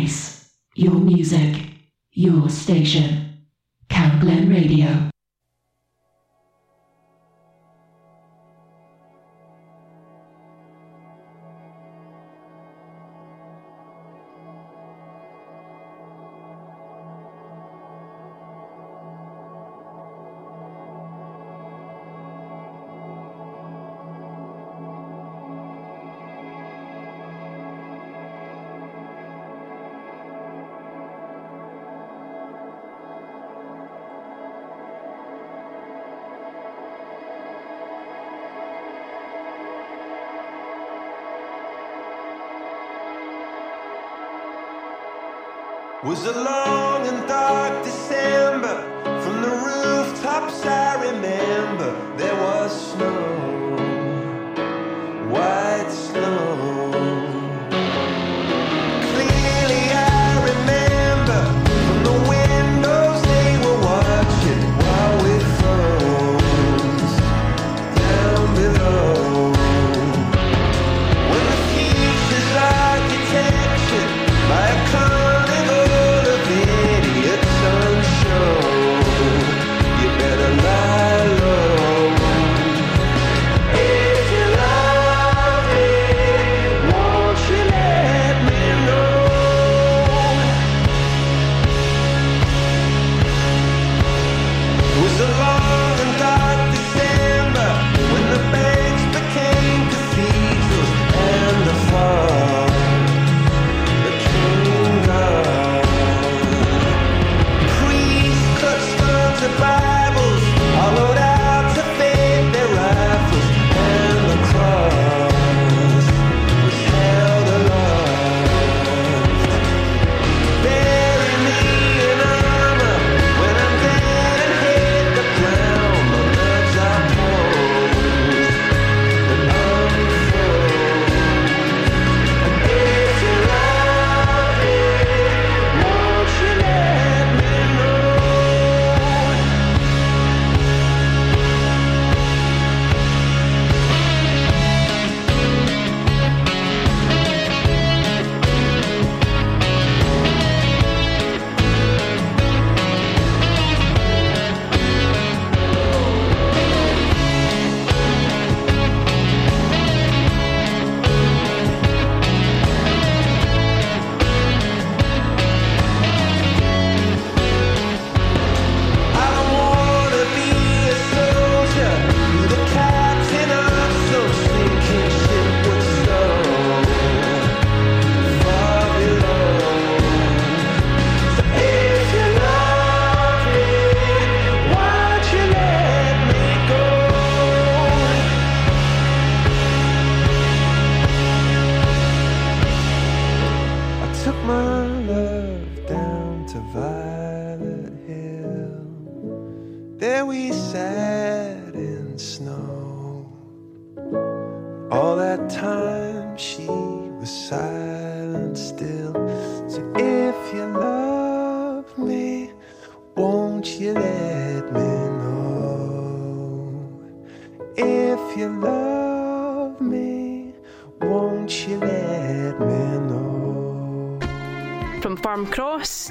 voice, your music, your station. the Lord.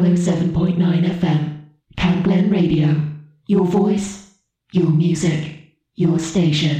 107.9 FM, Cam Glen Radio. Your voice, your music, your station.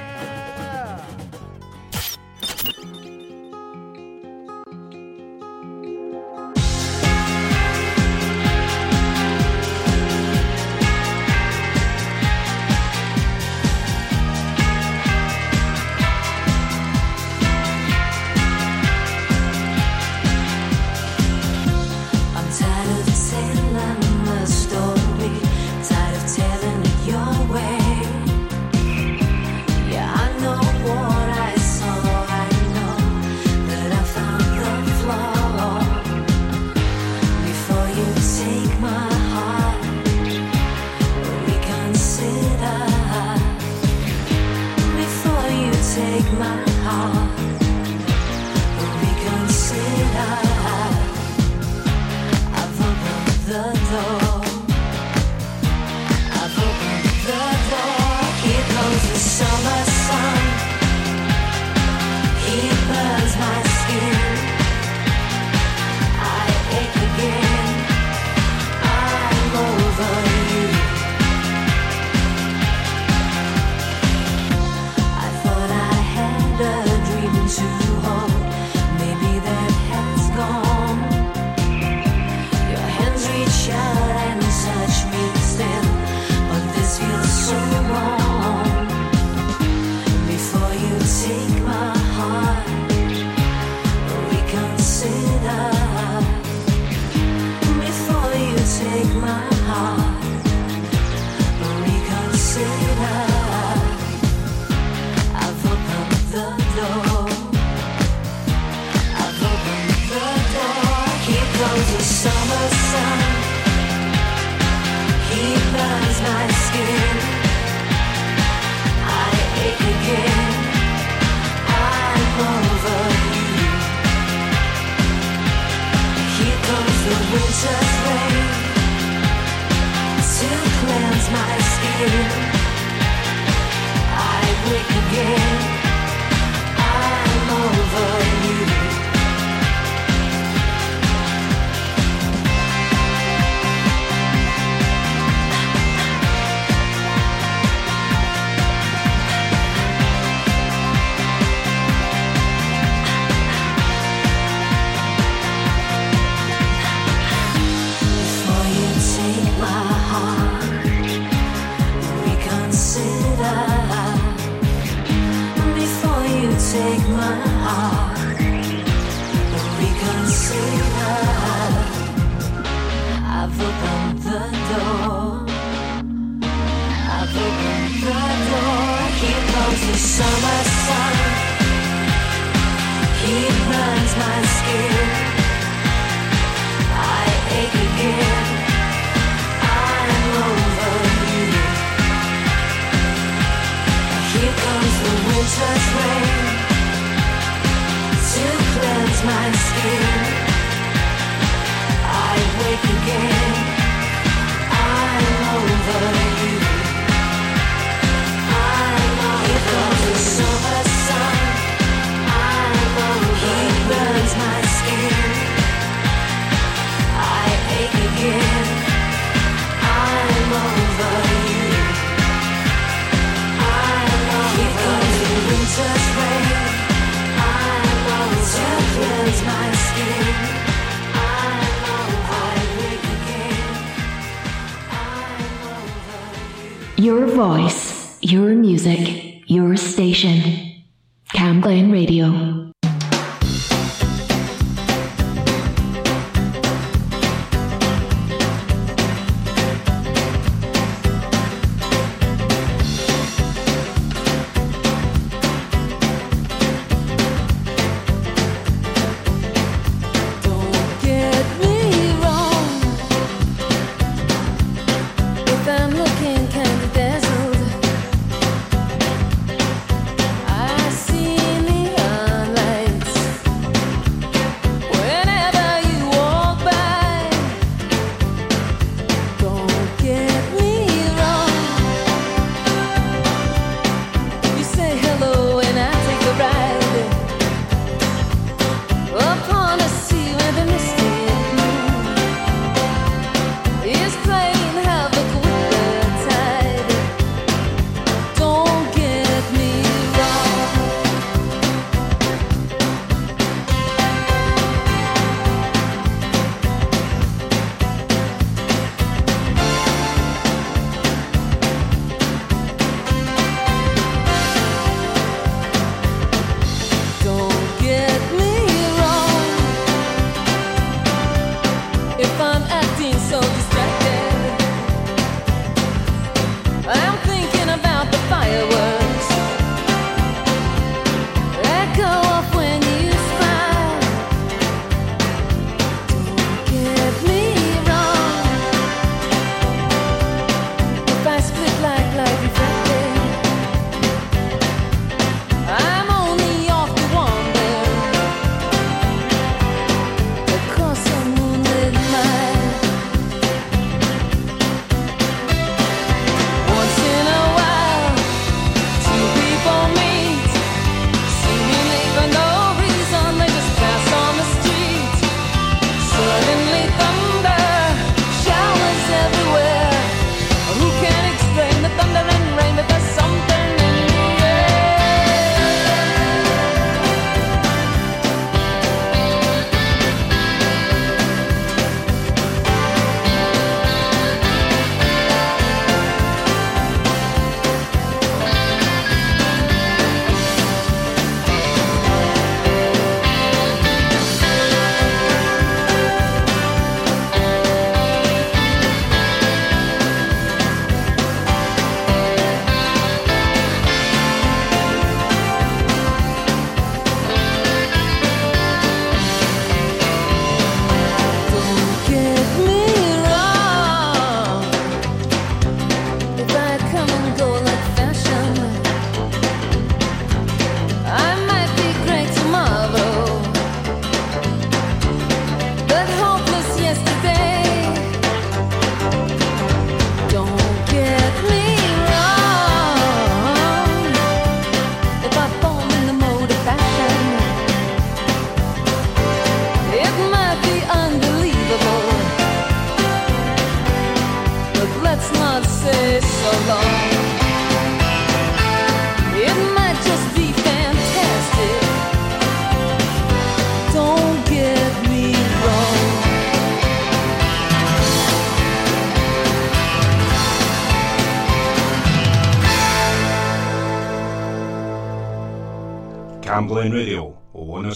Your voice, your music, your station. Cam Glen Radio.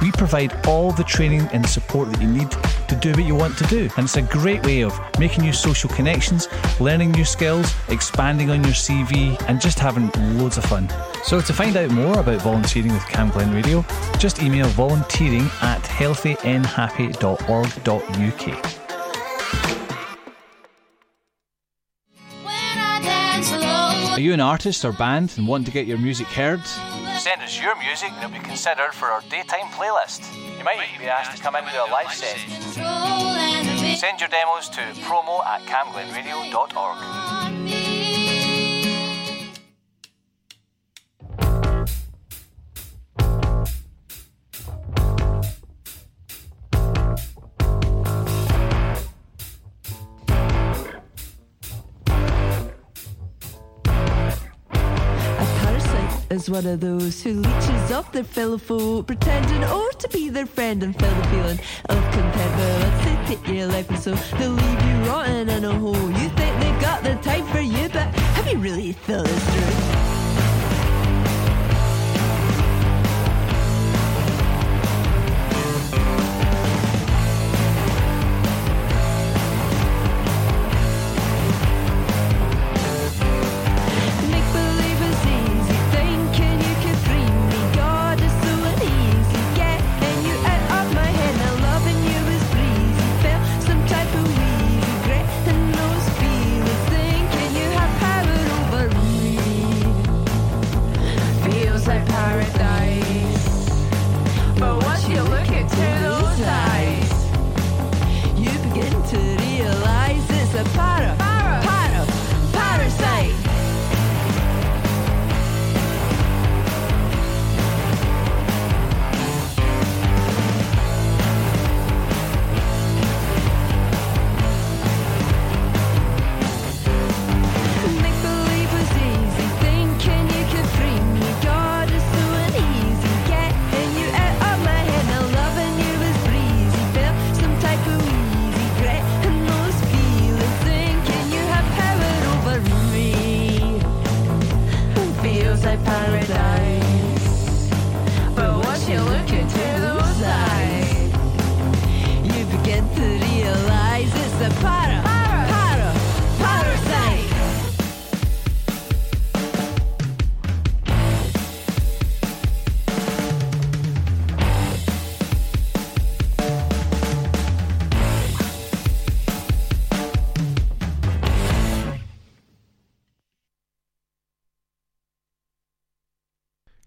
We provide all the training and support that you need to do what you want to do. And it's a great way of making new social connections, learning new skills, expanding on your CV, and just having loads of fun. So to find out more about volunteering with Cam Glen Radio, just email volunteering at healthynhappy.org.uk. Are you an artist or band and want to get your music heard? Send us your music and it'll be considered for our daytime playlist. You might even be asked to come in and do a live set. Send your demos to promo at camglenradio.org. is one of those who leeches off their fellow foe, pretending or to be their friend and feel the feeling of contempt. But once they take your life and so they'll leave you rotting in a hole. You think they've got the time for you, but have you really thought this through?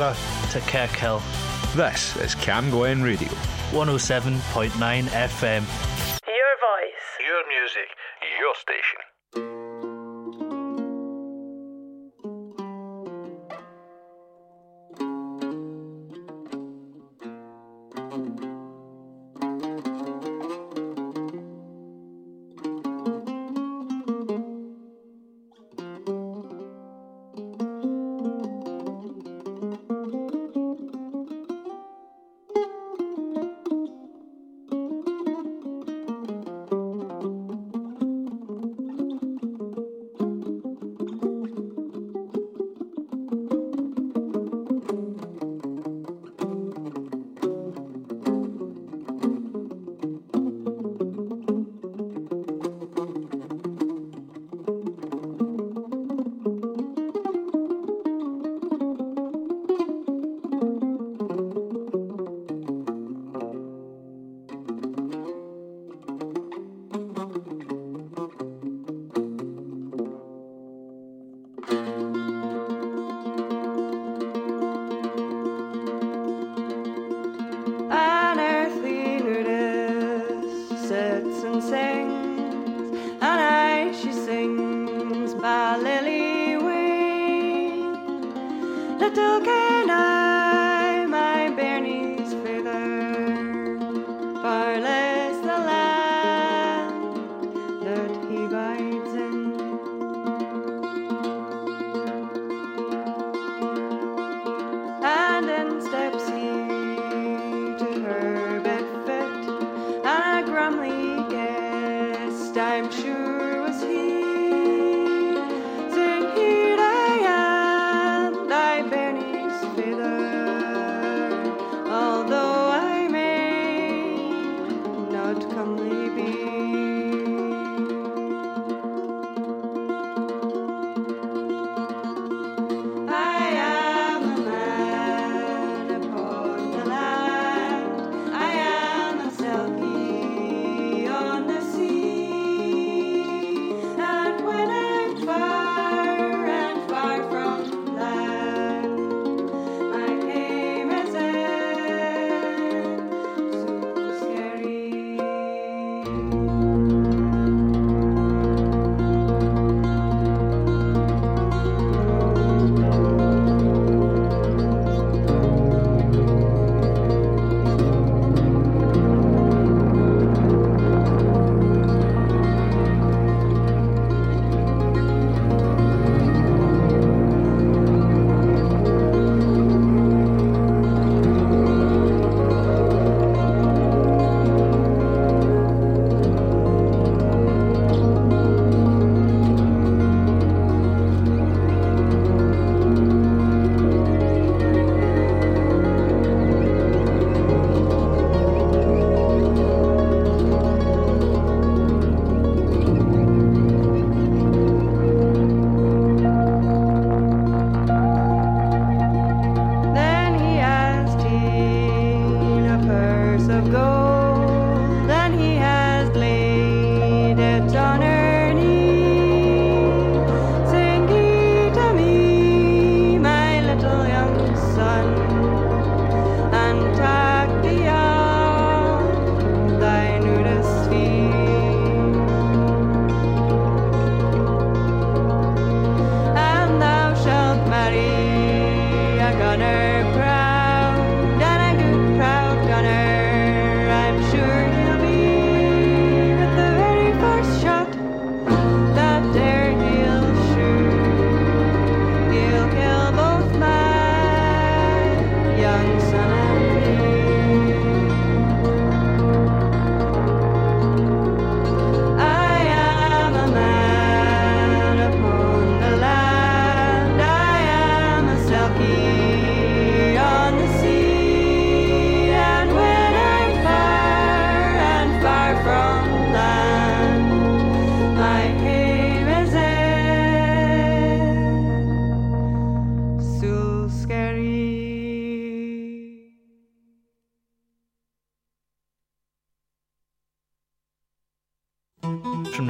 To Kirkhill. This is Cam Glen Radio. 107.9 FM.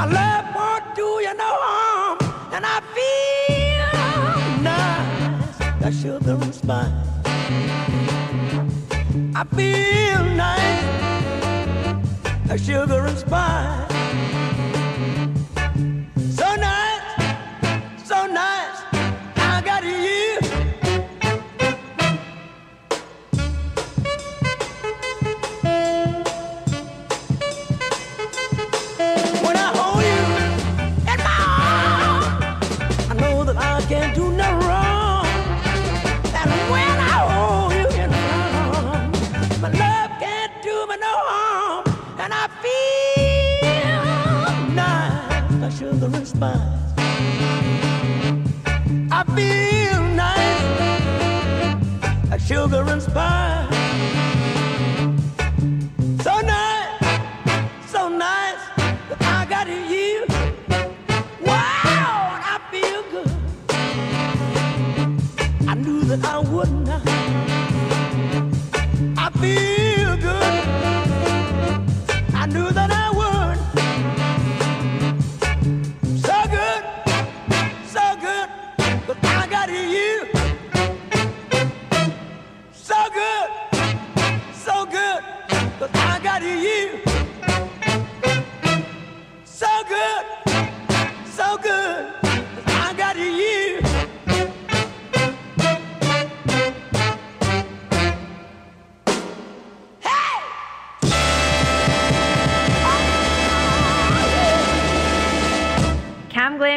My love won't do you no harm, and I feel nice, That sugar and spice. I feel nice, That sugar and spice. by.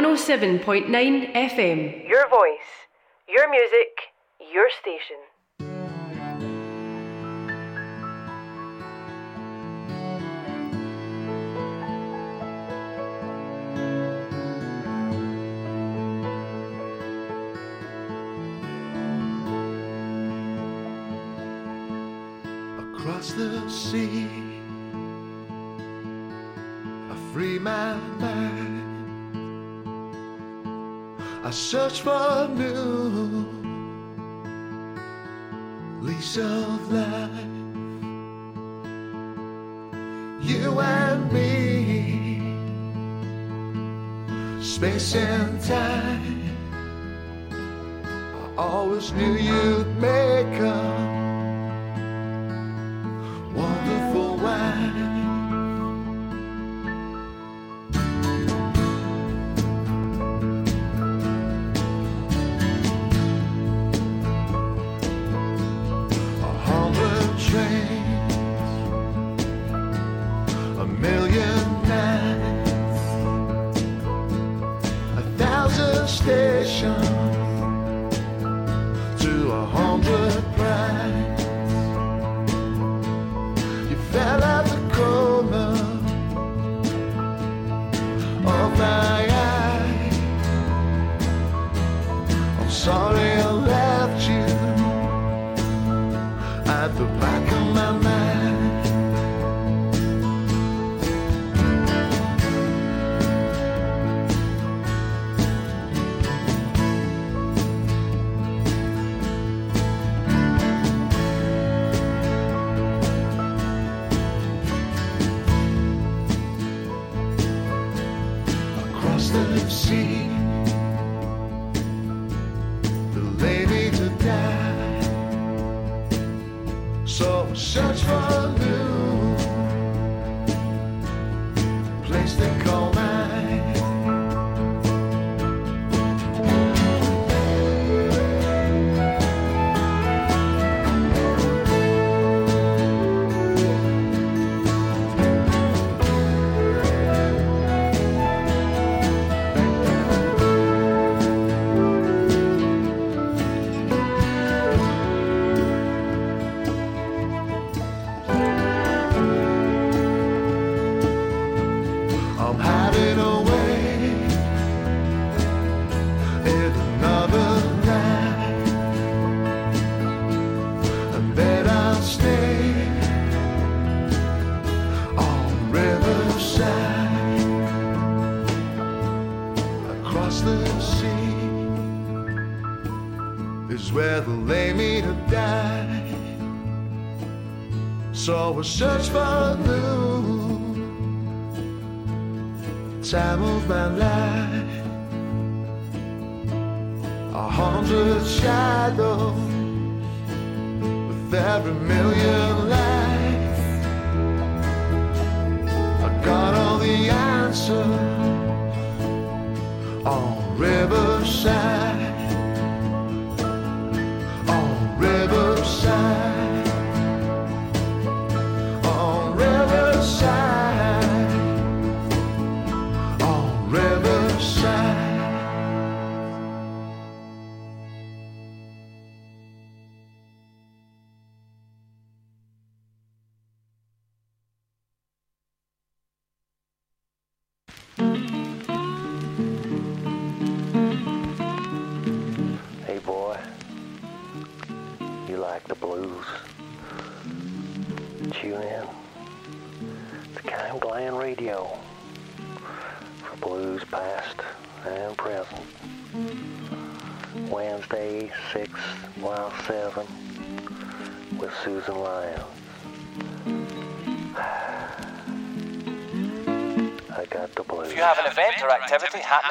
107.9 FM. Your voice, your music, your station. Across the sea, a free man. man. I search for new lease of life. You and me, space and time. I always knew you'd make up. The sea is where they lay me to die. So we'll search for a new time of my life. A hundred shadows with every million lights. I got all the answers on Riverside.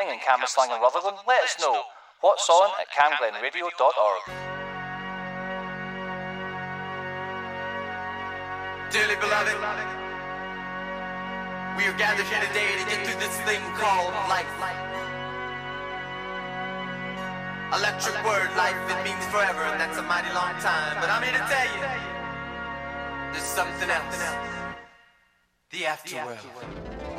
Happening in Cambuslang and Rutherglen, let us know. What's on at camglenradio.org. Dearly beloved, we are gathered here today to get through this thing called life. Electric word, life, it means forever, and that's a mighty long time. But I'm here to tell you, there's something else. The afterworld.